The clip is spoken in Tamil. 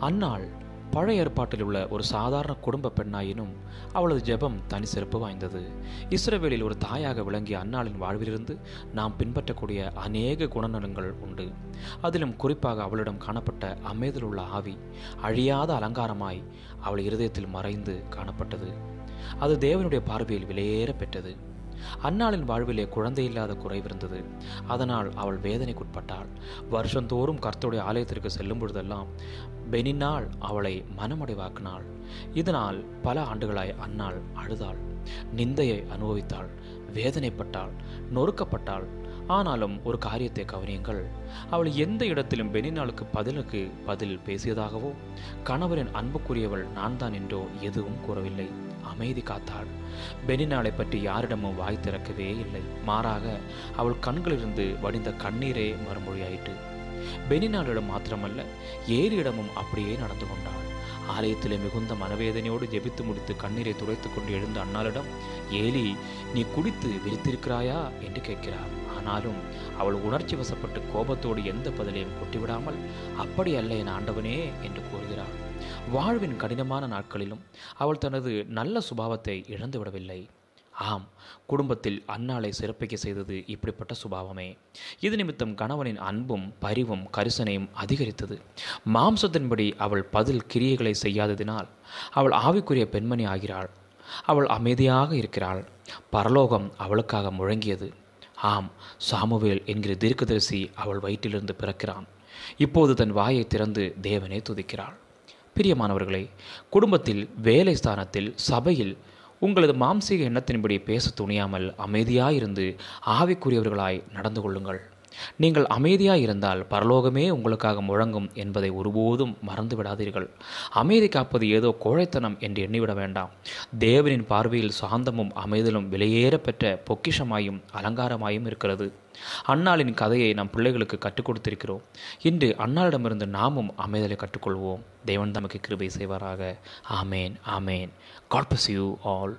அன்னாள் பழைய ஏற்பாட்டில் உள்ள ஒரு சாதாரண குடும்ப பெண்ணாயினும் அவளது ஜெபம் தனி சிறப்பு வாய்ந்தது. இஸ்ரவேலில் ஒரு தாயாக விளங்கிய அன்னாளின் வாழ்விலிருந்து நாம் பின்பற்றக்கூடிய அநேக குணநலங்கள் உண்டு. அதிலும் குறிப்பாக அவளிடம் காணப்பட்ட அமைதல் உள்ள ஆவி அழியாத அலங்காரமாய் அவள் இருதயத்தில் மறைந்து காணப்பட்டது. அது தேவனுடைய பார்வையில் விலையேற பெற்றது. அன்னாளின் வாழ்விலே குழந்தை இல்லாத குறைவிருந்தது அதனால் அவள் வேதனைக்குட்பட்டாள். வருஷந்தோறும் கர்த்தருடைய ஆலயத்திற்கு செல்லும் பொழுதெல்லாம் பெனினால் அவளை மனமடைவாக்கினாள். இதனால் பல ஆண்டுகளாய் அன்னாள் அழுதாள். நிந்தையை அனுபவித்தாள். வேதனைப்பட்டாள். நொறுக்கப்பட்டாள். ஆனாலும் ஒரு காரியத்தை கவனியுங்கள். அவள் எந்த இடத்திலும் பெனினாளுக்கு பதிலுக்கு பதில் பேசியதாகவோ கணவரின் அன்புக்குரியவள் நான் தான் என்றோ எதுவும் கூறவில்லை. அமைதி காத்தாள். பெனினாளை பற்றி யாரிடமும் வாய் திறக்கவே இல்லை. மாறாக அவள் கண்களிலிருந்து வடிந்த கண்ணீரே மறுமொழியாயிற்று. பெனினாளிடம் மாத்திரமல்ல ஏரியிடமும் அப்படியே நடந்து கொண்டாள். ஆலயத்திலே மிகுந்த மனவேதனையோடு ஜெபித்து முடித்து கண்ணீரை துடைத்துக் கொண்டு எழுந்த அண்ணாளிடம் ஏலி நீ குடித்து விரித்திருக்கிறாயா? என்று கேட்கிறார் ஆனாலும் அவள் உணர்ச்சி வசப்பட்டு கோபத்தோடு எந்த பதிலையும் கொட்டிவிடாமல் அப்படி அல்ல என் ஆண்டவனே என்று கூறுகிறாள். வாழ்வின் கடினமான நாட்களிலும் அவள் தனது நல்ல சுபாவத்தை இழந்துவிடவில்லை. ஆம் குடும்பத்தில் அன்னாளை சிறப்பிக்க செய்தது இப்படிப்பட்ட சுபாவமே. இது நிமித்தம் கணவனின் அன்பும் பரிவும் கரிசனையும் அதிகரித்தது. மாம்சத்தின்படி அவள் பதில் கிரியைகளை செய்யாததினால் அவள் ஆவிக்குரிய பெண்மணி ஆகிறாள். அவள் அமைதியாக இருக்கிறாள். பரலோகம் அவளுக்காக முழங்கியது. ஆம் சாமுவேல் என்கிற தீர்க்கதரிசி அவள் வயிற்றிலிருந்து பிறக்கிறான். இப்போது தன் வாயை திறந்து தேவனை துதிக்கிறாள். பிரியமானவர்களே குடும்பத்தில் வேலை ஸ்தானத்தில் சபையில் உங்களது மாம்சீக எண்ணத்தின்படி பேச துணியாமல் அமைதியாயிருந்து ஆவிக்குரியவர்களாய் நடந்து கொள்ளுங்கள். நீங்கள் அமைதியாக இருந்தால் பரலோகமே உங்களுக்காக முழங்கும் என்பதை ஒருபோதும் மறந்து விடாதீர்கள் அமைதி காப்பது ஏதோ கோழைத்தனம் என்று எண்ணிவிட வேண்டாம். தேவனின் பார்வையில் சாந்தமும் அமைதலும் விலையேற பெற்ற பொக்கிஷமாயும் அலங்காரமாயும் இருக்கிறது. அன்னாளின் கதையை நம் பிள்ளைகளுக்கு கற்றுக் கொடுத்திருக்கிறோம். இன்று அன்னாளிடமிருந்து நாமும் அமைதலை கற்றுக்கொள்வோம். தேவன் தமக்கு கிருபை செய்வாராக. ஆமேன் ஆமேன். God you all